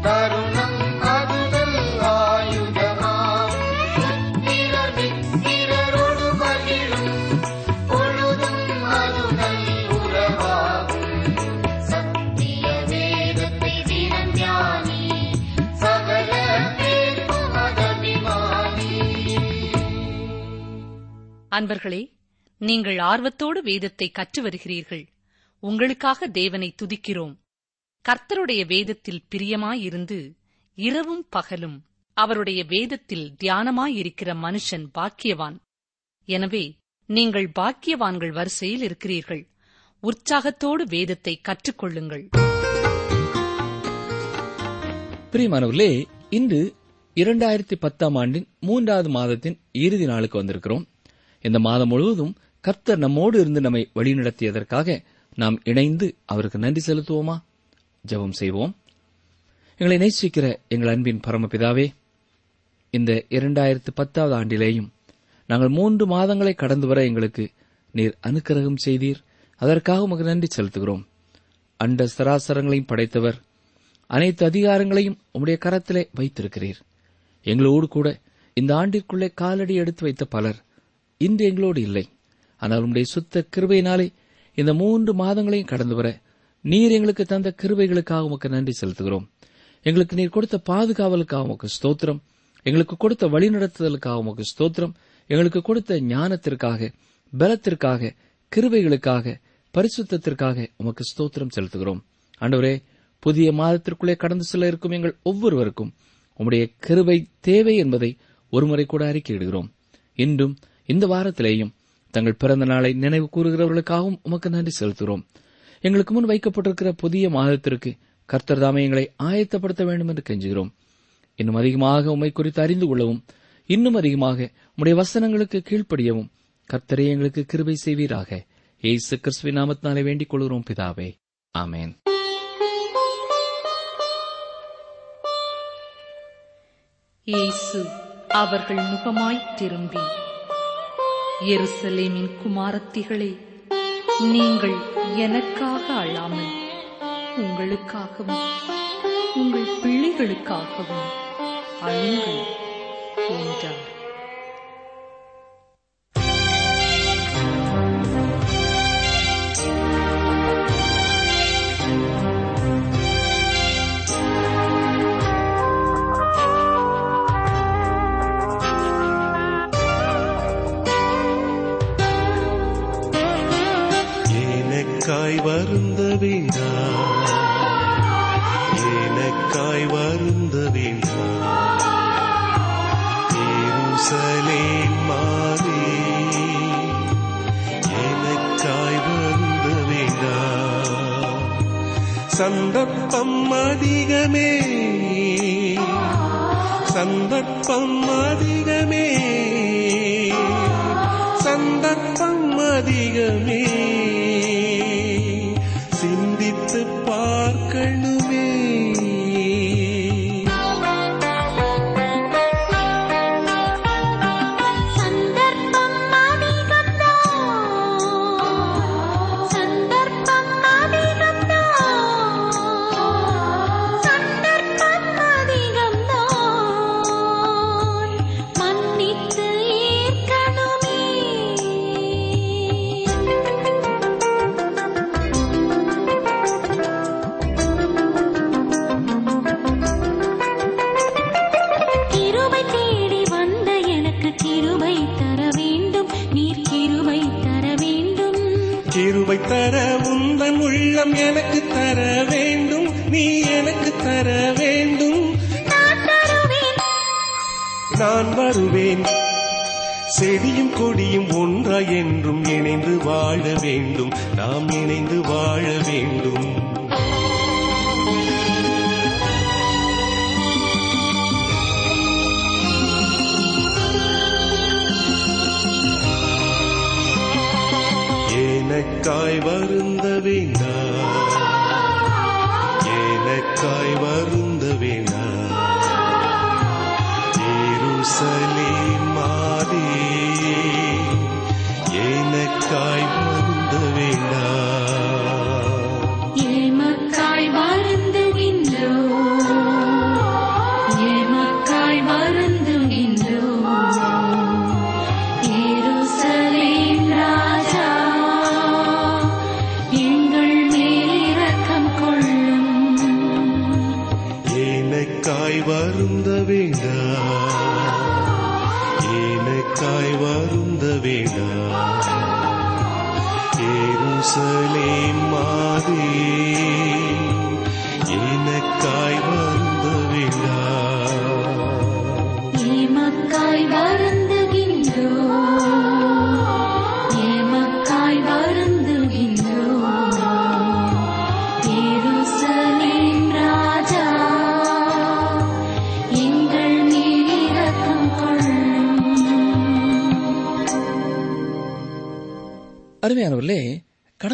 தருணம் அதுதல் ஆயுதமாம் மித்திரரோடு பொழுதும் அதுதல் உறவாகும். சத்திய வேதத்தை ஞானி சகல பேர்க்கும் அன்பர்களே நீங்கள் ஆர்வத்தோடு வேதத்தை கற்று வருகிறீர்கள். உங்களுக்காக தேவனை துதிக்கிறோம். கர்த்தருடைய வேதத்தில் பிரியமாயிருந்து இரவும் பகலும் அவருடைய வேதத்தில் தியானமாயிருக்கிற மனுஷன் பாக்கியவான். எனவே நீங்கள் பாக்கியவான்கள் வரிசையில் இருக்கிறீர்கள். உற்சாகத்தோடு வேதத்தை கற்றுக்கொள்ளுங்கள். பிரியமானவர்களே இன்று இரண்டாயிரத்தி பத்தாம் ஆண்டின் மூன்றாவது மாதத்தின் இறுதி நாளுக்கு வந்திருக்கிறோம். இந்த மாதம் முழுவதும் கர்த்தர் நம்மோடு இருந்து நம்மை வழிநடத்தியதற்காக நாம் இணைந்து அவருக்கு நன்றி செலுத்துவோமா? ஜெபம் செய்வோம். எங்களை நேசிக்கிற எங்கள் அன்பின் பரமபிதாவே இந்த இரண்டாயிரத்து பத்தாவது ஆண்டிலேயும் நாங்கள் மூன்று மாதங்களை கடந்து வர எங்களுக்கு நீர் அனுக்கிரகம் செய்தீர். அதற்காக உமக்கு நன்றி செலுத்துகிறோம். அண்ட சராசரங்களையும் படைத்தவர் அனைத்து அதிகாரங்களையும் உம்முடைய கரத்திலே வைத்திருக்கிறீர். எங்களோடு கூட இந்த ஆண்டிற்குள்ளே காலடி எடுத்து வைத்த பலர் இன்று எங்களோடு இல்லை. ஆனால் உம்முடைய சுத்த கிருபையினாலே இந்த மூன்று மாதங்களையும் கடந்து வர நீர் எங்களுக்கு தந்த கிருவைகளுக்காக உமக்கு நன்றி செலுத்துகிறோம். எங்களுக்கு நீர் கொடுத்த பாதுகாவலுக்காக உமக்கு ஸ்தோத்திரம். எங்களுக்கு கொடுத்த வழிநடத்துதலுக்காக உமக்கு ஸ்தோத்திரம். எங்களுக்கு கொடுத்த ஞானத்திற்காக பலத்திற்காக கிருவைகளுக்காக பரிசுத்தத்திற்காக உமக்கு ஸ்தோத்திரம் செலுத்துகிறோம். ஆண்டவரே புதிய மாதத்திற்குள்ளே கடந்து செல்ல இருக்கும் எங்கள் ஒவ்வொருவருக்கும் உம்முடைய கிருவை தேவை என்பதை ஒருமுறை கூட அறிக்கையிடுகிறோம். இன்றும் இந்த வாரத்திலேயும் தங்கள் பிறந்த நாளை நினைவு கூறுகிறவர்களுக்காகவும் உமக்கு நன்றி செலுத்துகிறோம். எங்களுக்கு முன் வைக்கப்பட்டிருக்கிற புதிய மாதத்திற்கு கர்த்தர் தாமே எங்களை ஆயத்தப்படுத்த வேண்டும் என்று கெஞ்சுகிறோம். இன்னும் அதிகமாக உண்மை குறித்து அறிந்து கொள்ளவும் இன்னும் அதிகமாக உடைய வசனங்களுக்கு கீழ்ப்படியவும் கர்த்தரே எங்களுக்கு கிருபை செய்வீராக. ஏசு கிறிஸ்துவின் நாமத்தினாலே வேண்டிக் கொள்கிறோம் பிதாவே. ஆமேன். இயேசு அவர்கள் முகமாய் திரும்பி எருசலேமின் குமாரத்திகளே நீங்கள் எனக்காக அழாமல் உங்களுக்காகவும் உங்கள் பிள்ளைகளுக்காகவும் அழுங்கள் என்றார். வருந்த வேண்டாம் எனக்காய் வருந்த வேண்டாம் எருசலேம் மாதே எனக்காய் வருந்த வேண்டாம்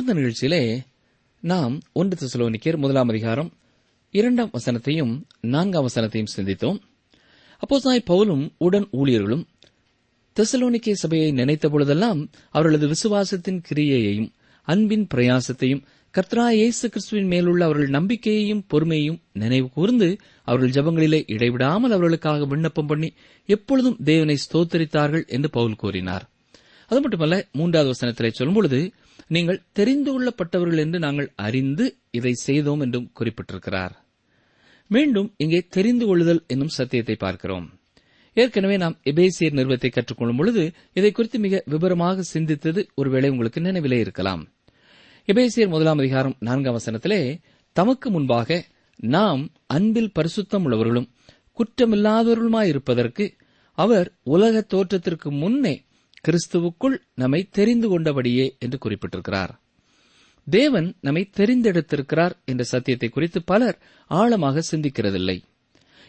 கடந்த நிகழ்ச்சியிலே நாம் ஒன்று திசலோனிக்கர் முதலாம் அதிகாரம் இரண்டாம் வசனத்தையும் நான்காம் வசனத்தையும் சிந்தித்தோம். அப்போஸ்தலனாய் பவுலும் உடன் ஊழியர்களும் தெசலோனிக்கே சபையை நினைத்த பொழுதெல்லாம் அவர்களது விசுவாசத்தின் கிரியையையும் அன்பின் பிரயாசத்தையும் கர்த்தராய் இயேசு கிறிஸ்துவின் மேலுள்ள அவர்கள் நம்பிக்கையையும் பொறுமையையும் நினைவு கூர்ந்து அவர்கள் ஜபங்களிலே இடைவிடாமல் அவர்களுக்காக விண்ணப்பம் பண்ணி எப்பொழுதும் தேவனை ஸ்தோத்தரித்தார்கள் என்று பவுல் கூறினார். அது மட்டுமல்ல மூன்றாவது வசனத்திலே சொல்லும்பொழுது நீங்கள் தெரிந்து கொள்ளப்பட்டவர்கள் என்று நாங்கள் அறிந்து இதை செய்தோம் என்றும் குறிப்பிட்டிருக்கிறார். மீண்டும் இங்கே தெரிந்து கொள்ளுதல் என்னும் சத்தியத்தை பார்க்கிறோம். ஏற்கனவே நாம் எபேசியர் நிறுவத்தை கற்றுக்கொள்ளும் பொழுது இதை குறித்து மிக விபரமாக சிந்தித்தது ஒருவேளை உங்களுக்கு நினைவிலே இருக்கலாம். எபேசியர் முதலாம் அதிகாரம் நான்காம் வசனத்திலே தமக்கு முன்பாக நாம் அன்பில் பரிசுத்தம் உள்ளவர்களும் குற்றமில்லாதவர்களுமாயிருப்பதற்கு அவர் உலக தோற்றத்திற்கு முன்னே கிறிஸ்துவுக்குள் நம்மை தெரிந்து கொண்டபடியே என்று குறிப்பிட்டிருக்கிறார். தேவன் நம்மை தெரிந்தெடுத்திருக்கிறார் என்ற சத்தியத்தை குறித்து பலர் ஆழமாக சிந்திக்கிறதில்லை.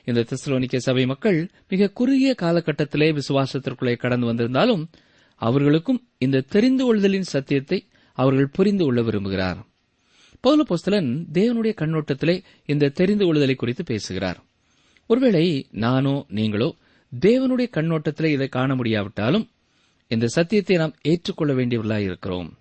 இந்த தெசலோனிக்க சபை மக்கள் மிக குறுகிய காலகட்டத்திலே விசுவாசத்திற்குள்ளே கடந்து வந்திருந்தாலும் அவர்களுக்கும் இந்த தெரிந்து கொள்தலின் சத்தியத்தை அவர்கள் புரிந்து கொள்ள விரும்புகிறார். பௌல போஸ்தலன் தேவனுடைய கண்ணோட்டத்திலே இந்த தெரிந்து கொள்ளுதலை குறித்து பேசுகிறார். ஒருவேளை நானோ நீங்களோ தேவனுடைய கண்ணோட்டத்திலே இதை காண முடியாவிட்டாலும் இந்த சத்தியத்தை நாம் ஏற்றுக்கொள்ள வேண்டியவர்களாக இருக்கிறோம்.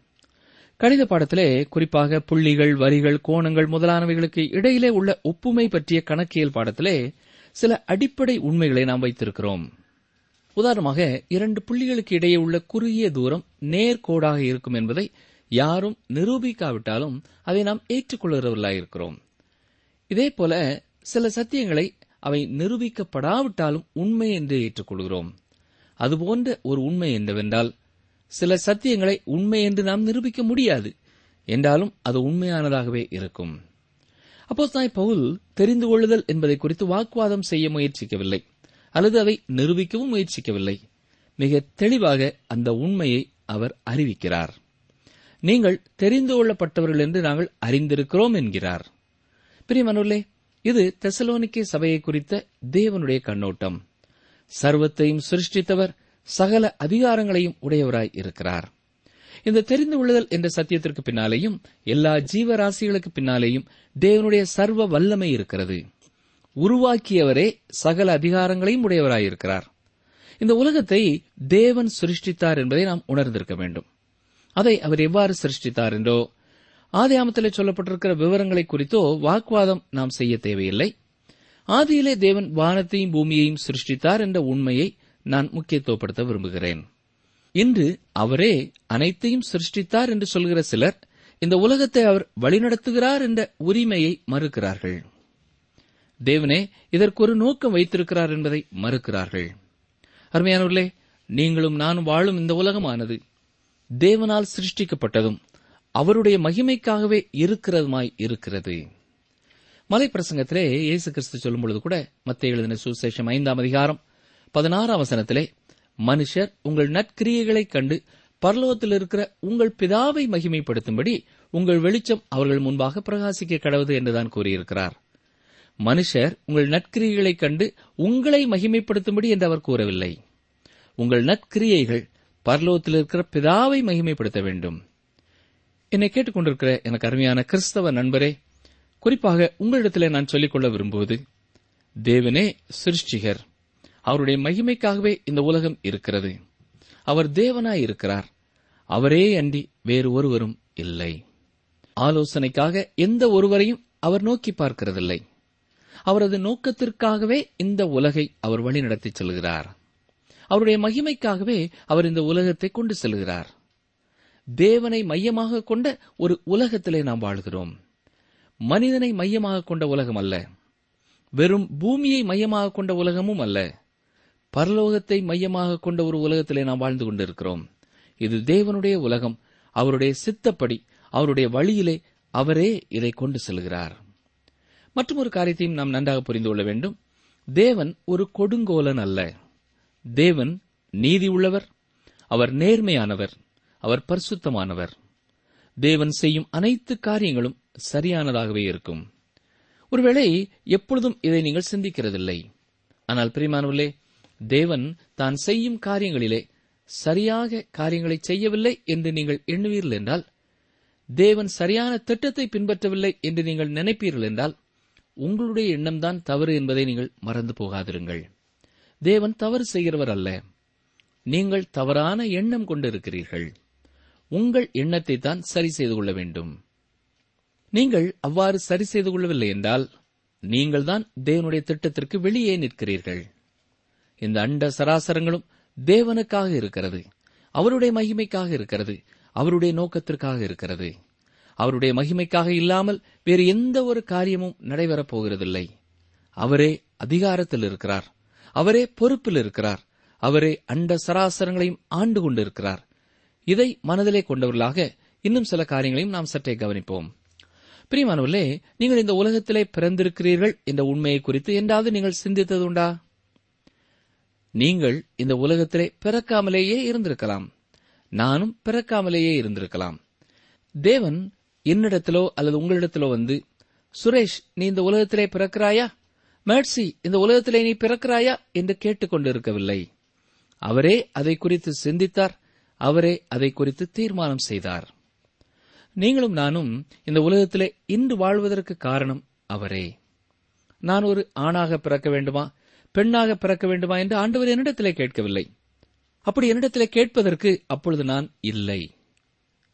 கணித பாடத்திலே குறிப்பாக புள்ளிகள் வரிகள் கோணங்கள் முதலானவைகளுக்கு இடையிலே உள்ள ஒப்புமை பற்றிய கணக்கியல் பாடத்திலே சில அடிப்படை உண்மைகளை நாம் வைத்திருக்கிறோம். உதாரணமாக இரண்டு புள்ளிகளுக்கு இடையே உள்ள குறுகிய தூரம் நேர்கோடாக இருக்கும் என்பதை யாரும் நிரூபிக்காவிட்டாலும் அதை நாம் ஏற்றுக்கொள்கிறவர்களாயிருக்கிறோம் இதேபோல சில சத்தியங்களை அவை நிரூபிக்கப்படாவிட்டாலும் உண்மை என்று ஏற்றுக்கொள்கிறோம். அதுபோன்ற ஒரு உண்மை என்னவென்றால் சில சத்தியங்களை உண்மை என்று நாம் நிரூபிக்க முடியாது என்றாலும் அது உண்மையானதாகவே இருக்கும். அப்போஸ்தாய் பவுல் தெரிந்து கொள்ளுதல் என்பதை குறித்து வாக்குவாதம் செய்ய முயற்சிக்கவில்லை அல்லது அதை நிரூபிக்கவும் முயற்சிக்கவில்லை. மிக தெளிவாக அந்த உண்மையை அவர் அறிவிக்கிறார். நீங்கள் தெரிந்து கொள்ளப்பட்டவர்கள் என்று நாங்கள் அறிந்திருக்கிறோம் என்கிறார். பிரியமனுள்ளே இது தெசலோனிக்கே சபையை குறித்த தேவனுடைய கண்ணோட்டம். சர்வத்தையும் சிருஷ்டித்தவர் சகல அதிகாரங்களையும் உடையவராய் இருக்கிறார். இந்த தெரிந்து கொள்ளுதல் என்ற சத்தியத்திற்கு பின்னாலேயும் எல்லா ஜீவராசிகளுக்கு பின்னாலேயும் தேவனுடைய சர்வ வல்லமை இருக்கிறது. உருவாக்கியவரே சகல அதிகாரங்களையும் உடையவராயிருக்கிறார் இந்த உலகத்தை தேவன் சிருஷ்டித்தார் என்பதை நாம் உணர்ந்திருக்க வேண்டும். அதை அவர் எவ்வாறு சிருஷ்டித்தார் என்றோ ஆதியாமத்திலே சொல்லப்பட்டிருக்கிற விவரங்களை குறித்தோ வாக்குவாதம் நாம் செய்ய தேவையில்லை. ஆதியிலே தேவன் வானத்தையும் பூமியையும் சிருஷ்டித்தார் என்ற உண்மையை நான் முக்கியத்துவப்படுத்த விரும்புகிறேன். இன்று அவரே அனைத்தையும் சிருஷ்டித்தார் என்று சொல்கிற சிலர் இந்த உலகத்தை அவர் வழிநடத்துகிறார் என்ற உரிமையை மறுக்கிறார்கள். தேவனே இதற்கு ஒரு நோக்கம் வைத்திருக்கிறார் என்பதை மறுக்கிறார்கள். அருமையானவர்களே நீங்களும் நானும் வாழும் இந்த உலகமானது தேவனால் சிருஷ்டிக்கப்பட்டதும் அவருடைய மகிமைக்காகவே இருக்கிறதுமாய் இருக்கிறது. மலை பிரசங்கத்திலே இயேசு கிறிஸ்து சொல்லும் பொழுது கூட மத்திய எழுதின சுசேஷம் ஐந்தாம் அதிகாரம் பதினாறாம் வசனத்திலே மனுஷர் உங்கள் நற்கிரியைகளைக் கண்டு பரலோகத்தில் இருக்கிற உங்கள் பிதாவை மகிமைப்படுத்தும்படி உங்கள் வெளிச்சம் அவர்கள் முன்பாக பிரகாசிக்க கடவுது என்றுதான் கூறியிருக்கிறார். மனுஷர் உங்கள் நற்கிரியைகளைக் கண்டு உங்களை மகிமைப்படுத்தும்படி என்று அவர் கூறவில்லை. உங்கள் நற்கிரியைகள் பரலோகத்தில் இருக்கிற பிதாவை மகிமைப்படுத்த வேண்டும். என்னை கேட்டுக்கொண்டிருக்கிற எனக்கு அருமையான கிறிஸ்தவ நண்பரே குறிப்பாக உங்களிடத்தில் நான் சொல்லிக்கொள்ள விரும்புவது தேவனே சிருஷ்டிகர். அவருடைய மகிமைக்காகவே இந்த உலகம் இருக்கிறது. அவர் தேவனாய் இருக்கிறார். அவரே அன்றி வேறு ஒருவரும் இல்லை. ஆலோசனைக்காக எந்த ஒருவரையும் அவர் நோக்கி பார்க்கிறதில்லை. அவரது நோக்கத்திற்காகவே இந்த உலகை அவர் வழிநடத்திச் செல்கிறார். அவருடைய மகிமைக்காகவே அவர் இந்த உலகத்தை கொண்டு செல்கிறார். தேவனை மையமாக கொண்ட ஒரு உலகத்திலே நாம் வாழ்கிறோம். மனிதனை மையமாக கொண்ட உலகம் அல்ல. வெறும் பூமியை மையமாக கொண்ட உலகமும் அல்ல. பரலோகத்தை மையமாக கொண்ட ஒரு உலகத்திலே நாம் வாழ்ந்து கொண்டிருக்கிறோம். இது தேவனுடைய உலகம். அவருடைய சித்தப்படி அவருடைய வழியிலே அவரே இதை கொண்டு செல்கிறார். மற்றும் ஒரு காரியத்தையும் நாம் நன்றாக புரிந்து கொள்ள வேண்டும். தேவன் ஒரு கொடுங்கோலன் அல்ல. தேவன் நீதி உள்ளவர் அவர் நேர்மையானவர். அவர் பரிசுத்தமானவர். தேவன் செய்யும் அனைத்து காரியங்களும் சரியானதாகவே இருக்கும். ஒருவேளை எப்பொழுதும் இதை நீங்கள் சிந்திக்கிறதில்லை. ஆனால் பிரிமானவர்களே தேவன் தான் செய்யும் காரியங்களிலே சரியாக காரியங்களை செய்யவில்லை என்று நீங்கள் எண்ணுவீர்கள் என்றால் தேவன் சரியான திட்டத்தை பின்பற்றவில்லை என்று நீங்கள் நினைப்பீர்கள் என்றால் உங்களுடைய எண்ணம்தான் தவறு என்பதை நீங்கள் மறந்து போகாதிருங்கள். தேவன் தவறு செய்கிறவர் அல்ல. நீங்கள் தவறான எண்ணம் கொண்டிருக்கிறீர்கள். உங்கள் எண்ணத்தை தான் சரி செய்து கொள்ள வேண்டும். நீங்கள் அவ்வாறு சரி செய்து கொள்ளவில்லை என்றால் நீங்கள்தான் தேவனுடைய திட்டத்திற்கு வெளியே நிற்கிறீர்கள். இந்த அண்ட சராசரங்களும் தேவனுக்காக இருக்கிறது. அவருடைய மகிமைக்காக இருக்கிறது. அவருடைய நோக்கத்திற்காக இருக்கிறது. அவருடைய மகிமைக்காக இல்லாமல் வேறு எந்த ஒரு காரியமும் நடைபெறப் போகிறதில்லை. அவரே அதிகாரத்தில் இருக்கிறார். அவரே பொறுப்பில் இருக்கிறார். அவரே அண்ட சராசரங்களையும் ஆண்டு கொண்டிருக்கிறார். இதை மனதிலே கொண்டவர்களாக இன்னும் சில காரியங்களையும் நாம் சற்றே கவனிப்போம். பிரியமானவர்களே நீங்கள் இந்த உலகத்திலே பிறந்திருக்கிறீர்கள் என்ற உண்மையை குறித்து என்றாவது நீங்கள் சிந்தித்ததுண்டா? நீங்கள் இந்த உலகத்திலே பிறக்காமலேயே இருந்திருக்கலாம். நானும் பிறக்காமலேயே இருந்திருக்கலாம். தேவன் என்னிடத்திலோ அல்லது உங்களிடத்திலோ வந்து சுரேஷ் நீ இந்த உலகத்திலே பிறக்கிறாயா? மேட்சி இந்த உலகத்திலே நீ பிறக்கிறாயா? என்று கேட்டுக்கொண்டிருக்கவில்லை. அவரே அதை குறித்து சிந்தித்தார் அவரே அதை குறித்து தீர்மானம் செய்தார். நீங்களும் நானும் இந்த உலகத்திலே இன்று வாழ்வதற்கு காரணம் அவரே. நான் ஒரு ஆணாக பிறக்க வேண்டுமா? பெண்ணாக பிறக்க வேண்டுமா என்று ஆண்டவர் என்னிடத்திலே கேட்கவில்லை. அப்படி என்னிடத்திலே கேட்பதற்கு அப்பொழுது நான் இல்லை.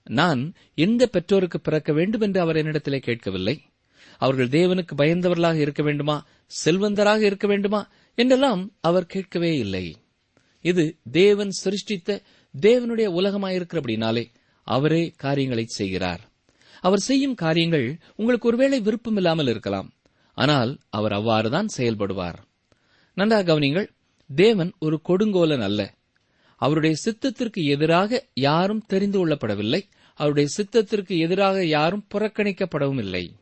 நான் எந்த பெற்றோருக்கு பிறக்க வேண்டும் என்று அவர் என்னிடத்திலே கேட்கவில்லை. அவர்கள் தேவனுக்கு பயந்தவர்களாக இருக்க வேண்டுமா? செல்வந்தராக இருக்க வேண்டுமா? என்றெல்லாம் அவர் கேட்கவே இல்லை. இது தேவன் சிருஷ்டித்த தேவனுடைய உலகமாயிருக்கிறபடினாலே அவரே காரியங்களை செய்கிறார். அவர் செய்யும் காரியங்கள் உங்களுக்கு ஒருவேளை விருப்பமில்லாமல் இருக்கலாம். ஆனால் அவர் அவ்வாறுதான் செயல்படுவார். நன்றாக கவனிங்கள் தேவன் ஒரு கொடுங்கோலன் அல்ல. அவருடைய சித்தத்திற்கு எதிராக யாரும் தெரிந்து கொள்ளப்படவில்லை. அவருடைய சித்தத்திற்கு எதிராக யாரும் புறக்கணிக்கப்படவும் இல்லை.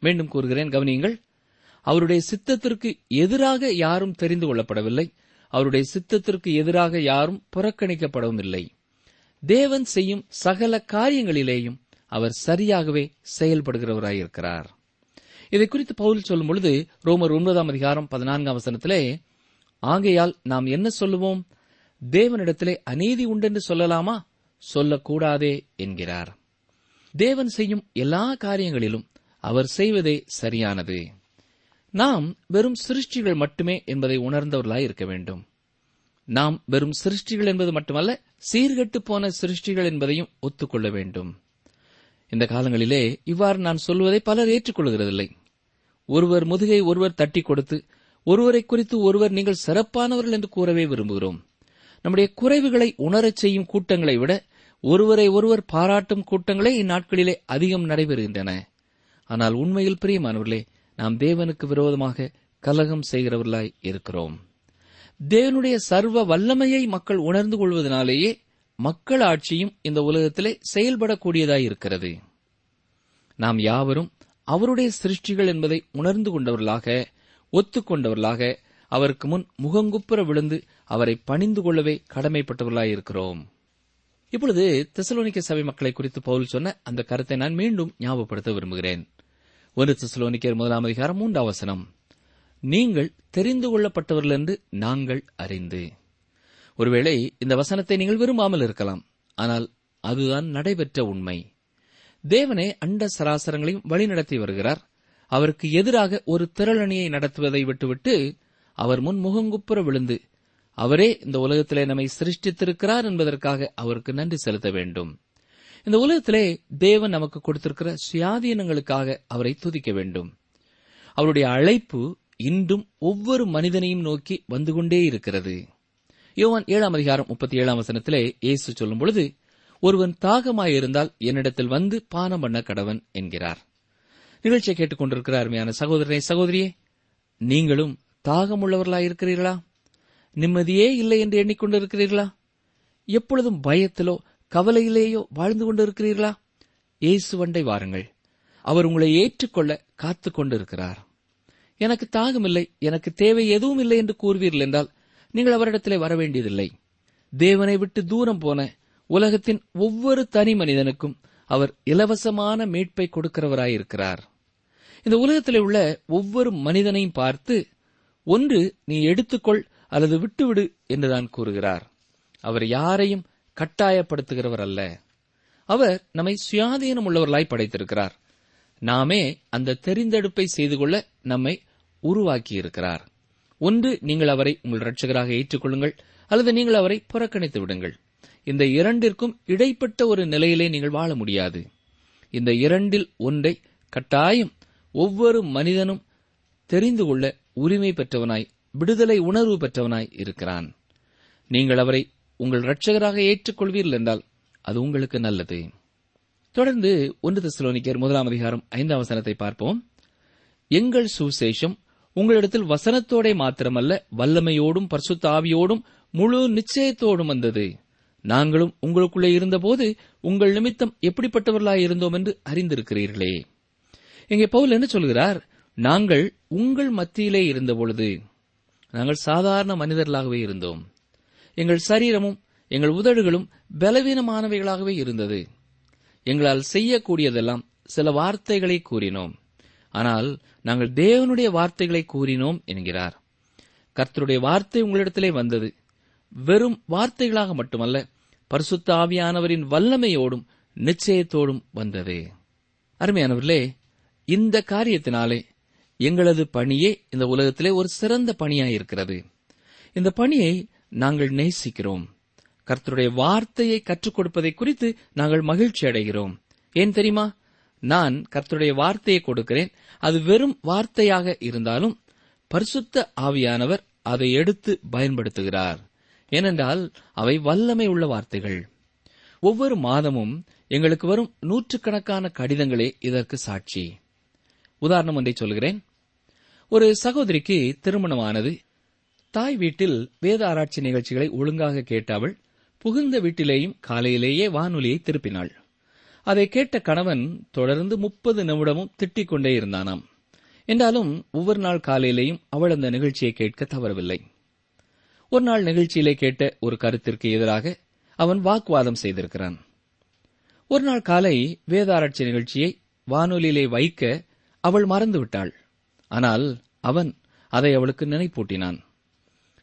மீண்டும் கூறுகிறேன் கவனியுங்கள் அவருடைய சித்தத்திற்கு எதிராக யாரும் தெரிந்து கொள்ளப்படவில்லை. அவருடைய சித்தத்திற்கு எதிராக யாரும் புறக்கணிக்கப்படவும் இல்லை தேவன் செய்யும் சகல காரியங்களிலேயும் அவர் சரியாகவே செயல்படுகிறவராயிருக்கிறார். இதை குறித்து பவுல் சொல்லும் பொழுது ரோமர் ஒன்பதாம் அதிகாரம் பதினான்காம் வசனத்திலே ஆகையால் நாம் என்ன சொல்லுவோம்? தேவனிடத்திலே அநீதி உண்டென்று சொல்லலாமா? சொல்லக்கூடாதே என்கிறார். தேவன் செய்யும் எல்லா காரியங்களிலும் அவர் செய்வதே சரியானது. நாம் வெறும் சிருஷ்டிகள் மட்டுமே என்பதை உணர்ந்தவர்களாய் இருக்க வேண்டும். நாம் வெறும் சிருஷ்டிகள் என்பது மட்டுமல்ல சீர்கட்டு போன சிருஷ்டிகள் என்பதையும் ஒத்துக்கொள்ள வேண்டும். இந்த காலங்களிலே இவ்வாறு நான் சொல்வதை பலர் ஏற்றுக்கொள்கிறதில்லை. ஒருவர் முதுகை ஒருவர் தட்டி கொடுத்து ஒருவரை குறித்து ஒருவர் நீங்கள் சிறப்பானவர்கள் என்று கூறவே விரும்புகிறோம். நம்முடைய குறைவுகளை உணரச் செய்யும் கூட்டங்களை விட ஒருவரை ஒருவர் பாராட்டும் கூட்டங்களே இந்நாட்களிலே அதிகம் நடைபெறுகின்றன. ஆனால் உண்மையில் பிரியமானவர்களே நாம் தேவனுக்கு விரோதமாக கலகம் செய்கிறவர்களாய் இருக்கிறோம். தேவனுடைய சர்வ வல்லமையை மக்கள் உணர்ந்து கொள்வதனாலேயே மக்கள் ஆட்சியும் இந்த உலகத்திலே செயல்படக்கூடியதாய் இருக்கிறது. நாம் யாவரும் அவருடைய சிருஷ்டிகள் என்பதை உணர்ந்து கொண்டவர்களாக ஒத்துக்கொண்டவர்களாக அவருக்கு முன் முகங்குப்புற விழுந்து அவரை பணிந்து கொள்ளவே கடமைப்பட்டவர்களாயிருக்கிறோம் இப்பொழுது தெசலோனிக்க சபை மக்களை குறித்து பவுல் சொன்ன அந்த கருத்தை நான் மீண்டும் ஞாபகப்படுத்த விரும்புகிறேன். ஒரு தெசலோனிக்கர் முதலாம் அதிகாரம் மூன்றாம் வசனம். நீங்கள் தெரிந்து கொள்ளப்பட்டவர்கள் என்று நாங்கள் அறிந்து. ஒருவேளை இந்த வசனத்தை நீங்கள் விரும்பாமல் இருக்கலாம். ஆனால் அதுதான் நடைபெற்ற உண்மை. தேவனே அண்ட சராசரங்களையும் வழிநடத்தி வருகிறார். அவருக்கு எதிராக ஒரு திரளணியை நடத்துவதை விட்டுவிட்டு அவர் முன் முகங்குப்புற விழுந்து அவரே இந்த உலகத்திலே நம்மை சிருஷ்டித்திருக்கிறார் என்பதற்காக அவருக்கு நன்றி செலுத்த வேண்டும். இந்த உலகத்திலே தேவன் நமக்கு கொடுத்திருக்கிற சுயாதீனங்களுக்காக அவரை துதிக்க வேண்டும். அவருடைய அழைப்பு இன்றும் ஒவ்வொரு மனிதனையும் நோக்கி வந்து கொண்டே இருக்கிறது. யோவான் ஏழாம் அதிகாரம் முப்பத்தி ஏழாம் வசனத்திலே இயேசு சொல்லும் பொழுது ஒருவன் தாகமாயிருந்தால் என்னிடத்தில் வந்து பானம் பண்ண கடவன் என்கிறார். நிகழ்ச்சியை கேட்டுக்கொண்டிருக்கிற அருமையான சகோதரனே சகோதரியே நீங்களும் தாகமுள்ளவர்களாயிருக்கிறீர்களா? நிம்மதியே இல்லை என்று எண்ணிக்கொண்டிருக்கிறீர்களா? எப்பொழுதும் பயத்திலோ கவலையிலேயோ வாழ்ந்து கொண்டிருக்கிறீர்களா? இயேசுவண்டை வாருங்கள். அவர் உங்களை ஏற்றுக்கொள்ள காத்துக் கொண்டிருக்கிறார். எனக்கு தாகமில்லை எனக்கு தேவை எதுவும் இல்லை என்று கூறுவீர்கள் என்றால் நீங்கள் அவரிடத்திலே வரவேண்டியதில்லை. தேவனை விட்டு தூரம் போன உலகத்தின் ஒவ்வொரு தனி மனிதனுக்கும் அவர் இலவசமான மீட்பை கொடுக்கிறவராயிருக்கிறார். இந்த உலகத்திலே உள்ள ஒவ்வொரு மனிதனையும் பார்த்து ஒன்று நீ எடுத்துக்கொள் அல்லது விட்டுவிடு என்றுதான் கூறுகிறார். அவர் யாரையும் கட்டாயப்படுத்துகிறவர் அல்ல. அவர் நம்மை சுயாதீனம் உள்ளவர்களாய் படைத்திருக்கிறார். நாமே அந்த தெரிந்தெடுப்பை செய்து கொள்ள நம்மை உருவாக்கியிருக்கிறார். ஒன்று நீங்கள் அவரை உங்கள் ரட்சகராக ஏற்றுக்கொள்ளுங்கள் அல்லது நீங்கள் அவரை புறக்கணித்து விடுங்கள். இந்த இரண்டிற்கும் இடைப்பட்ட ஒரு நிலையிலே நீங்கள் வாழ முடியாது. இந்த இரண்டில் ஒன்றை கட்டாயம் ஒவ்வொரு மனிதனும் தெரிந்து கொள்ள உரிமை பெற்றவனாய் விடுதலை உணர்வு பெற்றவனாய் இருக்கிறான். நீங்கள் அவரை உங்கள் ரட்சகராக ஏற்றுக்கொள்வீர்கள் என்றால் அது உங்களுக்கு நல்லது. தொடர்ந்து ஒன்று தெசலோனிக்கர் முதலாம் அதிகாரம் ஐந்தாம் வசனத்தை பார்ப்போம். எங்கள் சுவிசேஷம் உங்களிடத்தில் வசனத்தோடே மாத்திரமல்ல வல்லமையோடும் பரிசுத்த ஆவியோடும் முழு நிச்சயத்தோடும் வந்தது. நாங்களும் உங்களுக்குள்ளே இருந்தபோது உங்கள் நிமித்தம் எப்படிப்பட்டவர்களாய் இருந்தோம் என்று அறிந்திருக்கிறீர்களே. இங்கே பவுல் என்ன சொல்கிறார்? நாங்கள் உங்கள் மத்தியிலே இருந்தபொழுது நாங்கள் சாதாரண மனிதர்களாகவே இருந்தோம். எங்கள் சரீரமும் எங்கள் உதடுகளும் பலவீனமானவைகளாகவே இருந்தது. எங்களால் செய்யக்கூடியதெல்லாம் சில வார்த்தைகளை கூறினோம். ஆனால் நாங்கள் தேவனுடைய வார்த்தைகளை கூறினோம் என்கிறார். கர்த்தருடைய வார்த்தை உங்களிடத்திலே வந்தது. வெறும் வார்த்தைகளாக மட்டுமல்ல பரிசுத்த ஆவியானவரின் வல்லமையோடும் நிச்சயத்தோடும் வந்தது. அருமையானவர்களே இந்த காரியத்தினாலே எங்களது பணியே இந்த உலகத்திலே ஒரு சிறந்த பணியாயிருக்கிறது. இந்த பணியை நாங்கள் நேசிக்கிறோம். கர்த்தருடைய வார்த்தையை கற்றுக் கொடுப்பதை குறித்து நாங்கள் மகிழ்ச்சி அடைகிறோம். ஏன் தெரியுமா? நான் கர்த்தருடைய வார்த்தையை கொடுக்கிறேன். அது வெறும் வார்த்தையாக இருந்தாலும் பரிசுத்த ஆவியானவர் அதை எடுத்து பயன்படுத்துகிறார். ஏனென்றால் அவை வல்லமை உள்ள வார்த்தைகள். ஒவ்வொரு மாதமும் எங்களுக்கு வரும் நூற்றுக்கணக்கான கடிதங்களே இதற்கு சாட்சி. உதாரணம் ஒன்றை சொல்கிறேன். ஒரு சகோதரிக்கு திருமணமானது தாய் வீட்டில் வேத ஆராய்ச்சி நிகழ்ச்சிகளை ஒழுங்காக கேட்ட அவள் புகுந்த வீட்டிலேயும் காலையிலேயே வானொலியை திருப்பினாள். அதை கேட்ட கணவன் தொடர்ந்து முப்பது நிமிடமும் திட்டிக் கொண்டே இருந்தானாம். என்றாலும் ஒவ்வொரு நாள் காலையிலேயும் அவள் அந்த நிகழ்ச்சியை கேட்க தவறவில்லை. ஒரு நாள் நிகழ்ச்சியிலே கேட்ட ஒரு கருத்திற்கு எதிராக அவன் வாக்குவாதம் செய்திருக்கிறான். ஒரு நாள் காலை வேதாராய்ச்சி நிகழ்ச்சியை வானொலியிலே வைக்க அவள் மறந்துவிட்டாள். ஆனால் அவன் அதை அவளுக்கு நினைப்பூட்டினான்.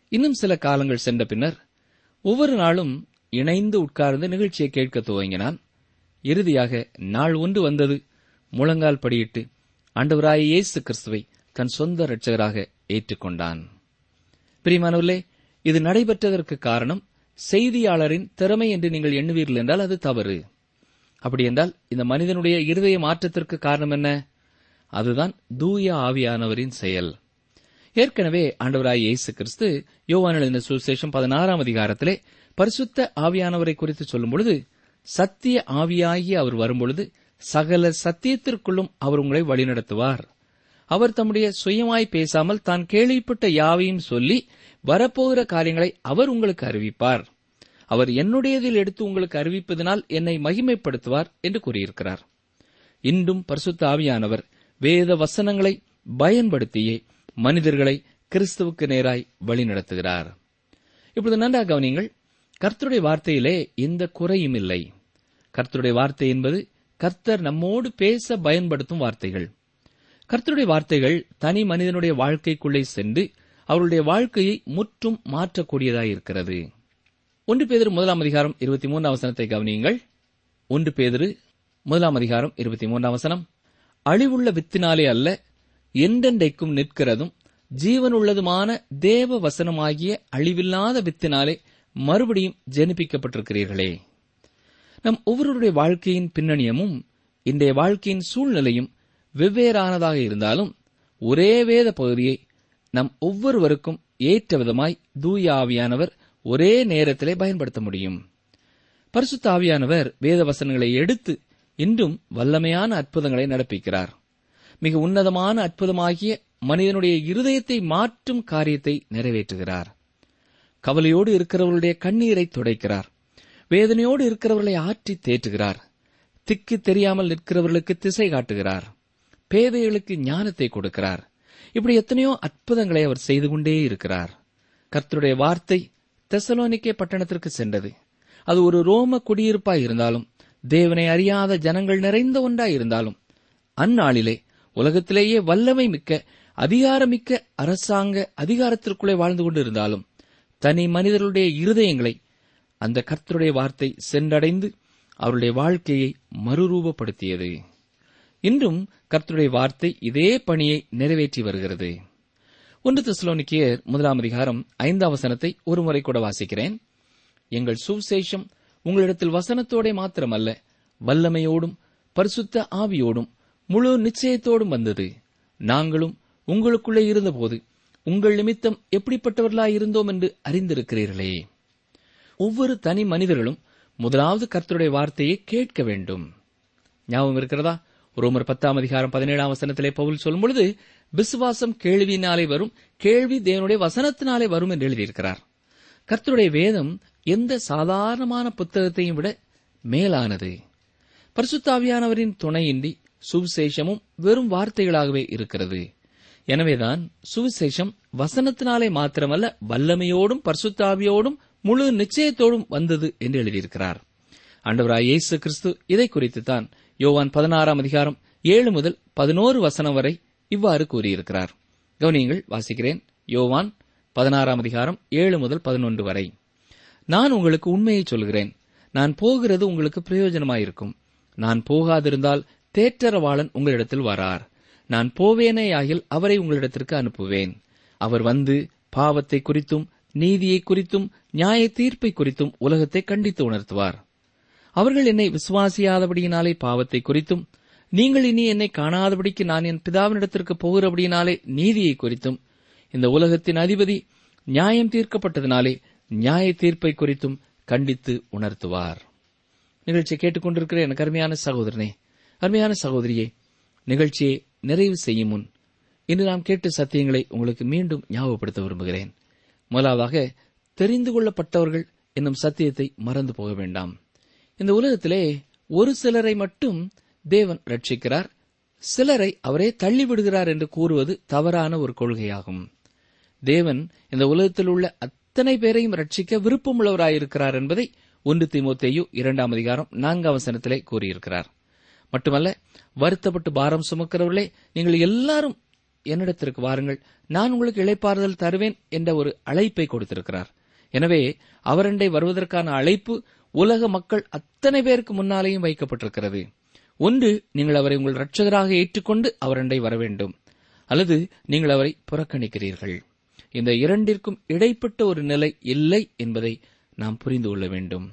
இன்னும் சில காலங்கள் சென்ற பின்னர் ஒவ்வொரு நாளும் இணைந்து உட்கார்ந்து நிகழ்ச்சியை கேட்க துவங்கினான். இறுதியாக நாள் ஒன்று வந்தது. முழங்கால் படியிட்டு ஆண்டவராய இயேசு கிறிஸ்துவை தன் சொந்த இரட்சகராக ஏற்றுக்கொண்டான். பிரிமானவர்களே இது நடைபெற்றதற்கு காரணம் செய்தியாளரின் திறமை என்று நீங்கள் எண்ணுவீர்கள் என்றால் அது தவறு. அப்படி என்றால் இந்த மனிதனுடைய இருதய மாற்றத்திற்கு காரணம் என்ன? அதுதான் தூய ஆவியானவரின் செயல். ஏற்கனவே ஆண்டவராய் இயேசு கிறிஸ்து யோவான சுசேஷம் பதினாறாம் அதிகாரத்திலே பரிசுத்த ஆவியானவரை குறித்து சொல்லும்பொழுது சத்திய ஆவியாகி அவர் வரும்பொழுது சகல சத்தியத்திற்குள்ளும் அவர் உங்களை வழிநடத்துவார். அவர் தம்முடைய சுயமாய் பேசாமல் தான் கேள்விப்பட்ட யாவையும் சொல்லி வரப்போகிற காரியங்களை அவர் உங்களுக்கு அறிவிப்பார். அவர் என்னுடையதில் எடுத்து உங்களுக்கு அறிவிப்பதனால் என்னை மகிமைப்படுத்துவார் என்று கூறியிருக்கிறார். இன்றும் பரிசுத்த ஆவியானவர் வேத வசனங்களை பயன்படுத்தியே மனிதர்களை கிறிஸ்துவுக்கு நேராய் வழிநடத்துகிறார். இப்பொழுது நன்றாக கவனியுங்கள் கர்த்தருடைய வார்த்தையிலே எந்த குறையும் இல்லை. கர்த்தருடைய வார்த்தை என்பது கர்த்தர் நம்மோடு பேச பயன்படுத்தும் வார்த்தைகள். கர்த்தருடைய வார்த்தைகள் தனி மனிதனுடைய வாழ்க்கைக்குள்ளே சென்று அவருடைய வாழ்க்கையை முற்றும் மாற்றக்கூடியதாயிருக்கிறது ஒன்று பேதர் முதலாம் அதிகாரம் இருபத்தி மூன்றாம் வசனத்தை கவனியுங்கள். ஒன்று பேதரு முதலாம் அதிகாரம் இருபத்தி மூன்றாம் வசனம் அழிவுள்ள வித்தினாலே அல்ல என்றென்றைக்கும் நிற்கிறதும் ஜீவனுள்ளதுமான தேவ வசனமாகிய அழிவில்லாத வித்தினாலே மறுபடியும் ஜெனிப்பிக்கப்பட்டிருக்கிறீர்களே. நம் ஒவ்வொருவருடைய வாழ்க்கையின் பின்னணியமும் இன்றைய வாழ்க்கையின் சூழ்நிலையும் வெவ்வேறானதாக இருந்தாலும் ஒரே வேத பகுதியை நம் ஒவ்வொருவருக்கும் ஏற்ற விதமாய் தூய ஆவியானவர் ஒரே நேரத்திலே பயன்படுத்த முடியும். பரிசுத்த ஆவியானவர் வேத வசனங்களை எடுத்து இன்றும் வல்லமையான அற்புதங்களை நடப்பிக்கிறார். மிக உன்னதமான அற்புதமாகிய மனிதனுடைய இருதயத்தை மாற்றும் காரியத்தை நிறைவேற்றுகிறார். கவலையோடு இருக்கிறவர்களுடைய கண்ணீரை துடைக்கிறார். வேதனையோடு இருக்கிறவர்களை ஆற்றி தேற்றுகிறார். திக்கு தெரியாமல் நிற்கிறவர்களுக்கு திசை காட்டுகிறார். பேதைகளுக்கு ஞானத்தை கொடுக்கிறார். இப்படி எத்தனையோ அற்புதங்களை அவர் செய்து கொண்டே இருக்கிறார். கர்த்தருடைய வார்த்தை தெசலோனிக்கே பட்டணத்திற்கு சென்றது. அது ஒரு ரோம குடியிருப்பாய் இருந்தாலும் தேவனை அறியாத ஜனங்கள் நிறைந்த ஒன்றாய் இருந்தாலும் அந்நாளிலே உலகத்திலேயே வல்லமை மிக்க அதிகாரமிக்க அரசாங்க அதிகாரத்திற்குள்ளே வாழ்ந்து கொண்டிருந்தாலும் தனி மனிதர்களுடைய இருதயங்களை அந்த கர்த்தருடைய வார்த்தை சென்றடைந்து அவருடைய வாழ்க்கையை மறுரூபப்படுத்தியது. இன்றும் கர்த்தருடைய வார்த்தை இதே பணியை நிறைவேற்றி வருகிறது. ஒன்று தெசலோனிக்கேயர் முதலாம் அதிகாரம் ஐந்தாம் வசனத்தை ஒருமுறை கூட வாசிக்கிறேன். எங்கள் சுவிசேஷம் உங்களிடத்தில் வசனத்தோடே மாத்திரமல்ல வல்லமையோடும் பரிசுத்த ஆவியோடும் முழு நிச்சயத்தோடும் வந்தது. நாங்களும் உங்களுக்குள்ளே இருந்தபோது உங்கள் நிமித்தம் எப்படிப்பட்டவர்களாயிருந்தோம் என்று அறிந்திருக்கிறீர்களே. ஒவ்வொரு தனி மனிதர்களும் முதலாவது கர்த்தருடைய வார்த்தையை கேட்க வேண்டும். ஞாபகம் இருக்கிறதா? ரோமர் பத்தாம் அதிகாரம் பதினேழாம் வசனத்திலே பவுல் சொல்லும் பொழுது விசுவாசம் கேள்வியினாலே வரும் கேள்வி தேவனுடைய வசனத்தினாலே வரும் என்று எழுதியிருக்கிறார். கர்த்தருடைய வேதம் எந்த சாதாரணமான புத்தகத்தையும் விட மேலானது. பரிசுத்தாவியானவரின் துணையின்றி சுவிசேஷமும் வெறும் வார்த்தைகளாகவே இருக்கிறது. எனவேதான் சுவிசேஷம் வசனத்தினாலே மாத்திரமல்ல வல்லமையோடும் பர்சுத்தாவியோடும் முழு நிச்சயத்தோடும் வந்தது என்று எழுதியிருக்கிறார். ஆண்டவராய் இயேசு கிறிஸ்து இதை குறித்துத்தான் யோவான் பதினாறாம் அதிகாரம் ஏழு முதல் பதினோரு வசனம் வரை இவ்வாறு கூறியிருக்கிறார். கவனியங்கள் வாசிக்கிறேன். யோவான் பதினாறாம் அதிகாரம் ஏழு முதல் பதினொன்று வரை. நான் உங்களுக்கு உண்மையை சொல்கிறேன். நான் போகிறது உங்களுக்கு பிரயோஜனமாயிருக்கும். நான் போகாதிருந்தால் தேற்றரவாளன் உங்களிடத்தில் வரார். நான் போவேனேயாகில் அவரை உங்களிடத்திற்கு அனுப்புவேன். அவர் வந்து பாவத்தை குறித்தும் நீதியை குறித்தும் நியாய தீர்ப்பை குறித்தும் உலகத்தை கண்டித்து உணர்த்துவார். அவர்கள் என்னை விசுவாசியாதபடியினாலே பாவத்தை குறித்தும் நீங்கள் இனி என்னை காணாதபடிக்கு நான் என் பிதாவினிடத்திற்கு போகிறபடியினாலே நீதியை குறித்தும் இந்த உலகத்தின் அதிபதி நியாயம் தீர்க்கப்பட்டதினாலே நியாய தீர்ப்பை குறித்தும் கண்டித்து உணர்த்துவார். நிகழ்ச்சியை கேட்டுக்கொண்டிருக்கிற எனக்கு கருமையான சகோதரனே அருமையான சகோதரியே நிகழ்ச்சியை நிறைவு செய்யும் முன் இன்று நாம் கேட்ட சத்தியங்களை உங்களுக்கு மீண்டும் ஞாபகப்படுத்த விரும்புகிறேன். முதலாவதாக தெரிந்து கொள்ளப்பட்டவர்கள் என்னும் சத்தியத்தை மறந்து போக வேண்டாம். இந்த உலகத்திலே ஒரு சிலரை மட்டும் தேவன் ரட்சிக்கிறார். சிலரை அவரே தள்ளிவிடுகிறார் என்று கூறுவது தவறான ஒரு கொள்கையாகும். தேவன் இந்த உலகத்தில் உள்ள அத்தனை பேரையும் ரட்சிக்க விருப்பமுள்ளவராயிருக்கிறார் என்பதை ஒன்று திமுத்தேயு இரண்டாம் அதிகாரம் நான்காம் வசனத்திலே கூறியிருக்கிறார். மட்டுமல்ல வருத்தப்பட்டு பாரம் சுமக்கிறவர்களே நீங்கள் எல்லாரும் என்னிடத்திற்கு வாருங்கள். நான் உங்களுக்கு இழைப்பாறுதல் தருவேன் என்ற ஒரு அழைப்பை கொடுத்திருக்கிறார். எனவே அவரண்டை வருவதற்கான அழைப்பு உலக மக்கள் அத்தனை பேருக்கு முன்னாலேயும் வைக்கப்பட்டிருக்கிறது. ஒன்று நீங்கள் அவரை உங்கள் ரட்சகராக ஏற்றுக்கொண்டு அவரண்டை வர வேண்டும். அல்லது நீங்கள் அவரை புறக்கணிக்கிறீர்கள். இந்த இரண்டிற்கும் இடைப்பட்ட ஒரு நிலை இல்லை என்பதை நாம் புரிந்து கொள்ள வேண்டும்.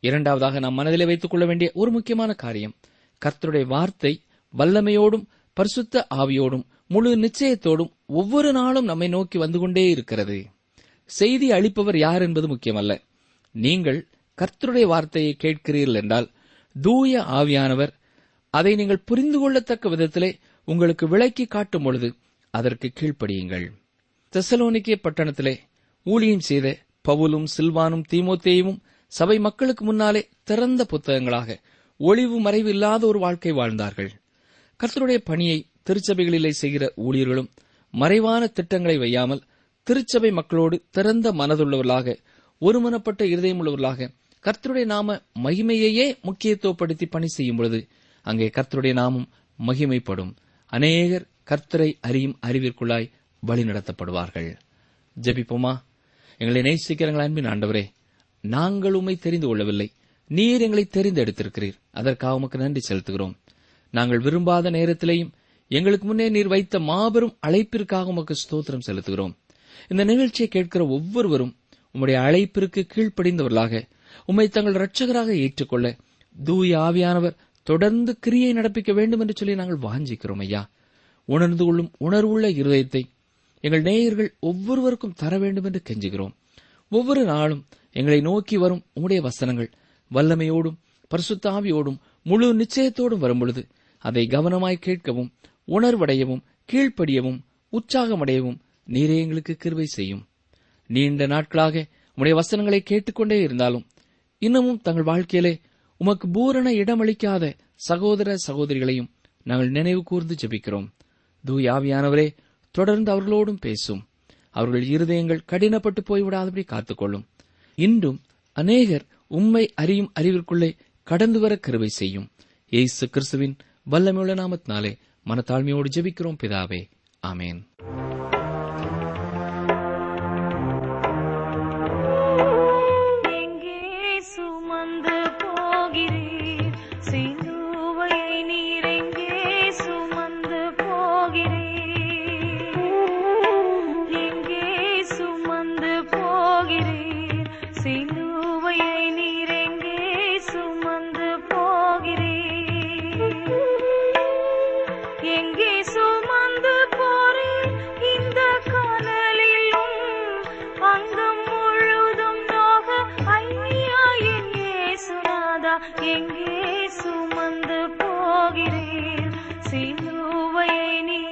இரண்டாவதாக நாம் மனதிலே வைத்துக் கொள்ள வேண்டிய ஒரு முக்கியமான காரியம் கர்த்தருடைய வார்த்தை வல்லமையோடும் பரிசுத்த ஆவியோடும் முழு நிச்சயத்தோடும் ஒவ்வொரு நாளும் நம்மை நோக்கி வந்து கொண்டே இருக்கிறது. செய்தி அளிப்பவர் யார் என்பது முக்கியமல்ல. நீங்கள் கர்த்தருடைய வார்த்தையை கேட்கிறீர்கள் என்றால் தூய ஆவியானவர் அதை நீங்கள் புரிந்து கொள்ளத்தக்க விதத்திலே உங்களுக்கு விளக்கி காட்டும் பொழுது அதற்கு கீழ்ப்படியுங்கள். தெசலோனிக்கே பட்டணத்திலே ஊழியம் செய்த பவுலும் சில்வானும் தீமோத்தேயும் சபை மக்களுக்கு முன்னாலே திறந்த புத்தகங்களாக ஒளிவு மறைவு இல்லாத ஒரு வாழ்க்கை வாழ்ந்தார்கள். கர்த்தருடைய பணியை திருச்சபைகளிலே செய்கிற ஊழியர்களும் மறைவான திட்டங்களை வையாமல் திருச்சபை மக்களோடு திறந்த மனதுள்ளவர்களாக ஒருமனப்பட்ட இருதயமுள்ளவர்களாக கர்த்தருடைய நாம மகிமையையே முக்கியத்துவப்படுத்தி பணி செய்யும் பொழுது அங்கே கர்த்தருடைய நாமம் மகிமைப்படும். அநேகர் கர்த்தரை அறியும் அறிவிற்குள்ளாய் வழிநடத்தப்படுவார்கள் ஜெபிப்போமா? எங்களை நேசிக்கிறங்கள் அன்பின் ஆண்டவரே நாங்கள் உண்மை தெரிந்து கொள்ளவில்லை. நீர் எங்களை தெரிந்தெடுத்திருக்கிறீர். அதற்காக உமக்கு நன்றி செலுத்துகிறோம். நாங்கள் விரும்பாத நேரத்திலேயும் எங்களுக்கு முன்னே நீர் வைத்த மாபெரும் அழைப்பிற்காக உமக்கு ஸ்தோத்திரம் செலுத்துகிறோம். இந்த நிகழ்ச்சியை கேட்கிற ஒவ்வொருவரும் உம்முடைய அழைப்பிற்கு கீழ்ப்படிந்தவர்களாக உம்மை தங்கள் ரட்சகராக ஏற்றுக்கொள்ள தூய ஆவியானவர் தொடர்ந்து கிரியை நடப்பிக்க வேண்டும் என்று சொல்லி நாங்கள் வாஞ்சிக்கிறோம் ஐயா. உணர்ந்து கொள்ளும் உணர்வுள்ள இருதயத்தை எங்கள் நேயர்கள் ஒவ்வொருவருக்கும் தர வேண்டும் என்று கெஞ்சுகிறோம். ஒவ்வொரு நாளும் எங்களை நோக்கி வரும் உம்முடைய வசனங்கள் வல்லமையோடும் பரிசுத்தாவியோடும் முழு நிச்சயத்தோடும் வரும்பொழுது அதை கவனமாய் கேட்கவும் உணர்வடையவும் கீழ்ப்படியவும் உற்சாகமடையவும் நீரே எங்களுக்கு கிருவை செய்யும். நீண்ட நாட்களாக உடைய வசனங்களை கேட்டுக்கொண்டே இருந்தாலும் இன்னமும் தங்கள் வாழ்க்கையிலே உமக்கு பூரண இடமளிக்காத சகோதர சகோதரிகளையும் நாங்கள் நினைவு கூர்ந்து ஜெபிக்கிறோம். தூயாவியானவரே தொடர்ந்து அவர்களோடும் பேசும். அவர்கள் இருதயங்கள் கடினப்பட்டு போய்விடாதபடி காத்துக்கொள்ளும். இன்றும் அநேகர் உம்மை அறியும் அறிவிற்குள்ளே கடந்து வர கருவை செய்யும். இயேசு கிறிஸ்துவின் வல்லமையுள்ள நாமத்தினாலே மனத்தாழ்மையோடு ஜெபிக்கிறோம் பிதாவே. ஆமேன். எங்கே சுமந்து போகிறேன்? சிலுவையை நீ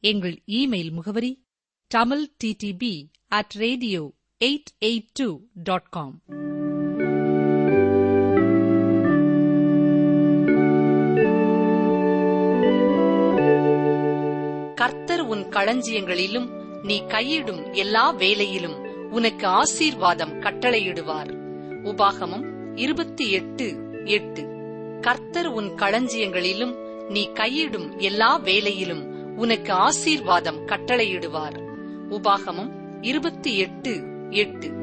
எங்கள் இமெயில் முகவரி Tamil DTP at radio eight eight two dot com கர்த்தர் உன் களஞ்சியங்களிலும் நீ கையிடும் எல்லா வேலையிலும் உனக்கு ஆசீர்வாதம் கட்டளையிடுவார். உபாகமம் இருபத்தி எட்டு எட்டு. கர்த்தர் உன் களஞ்சியங்களிலும் நீ கையிடும் எல்லா வேலையிலும் உனக்கு ஆசீர்வாதம் கட்டளையிடுவார். உபாகமம் இருபத்தி எட்டு எட்டு.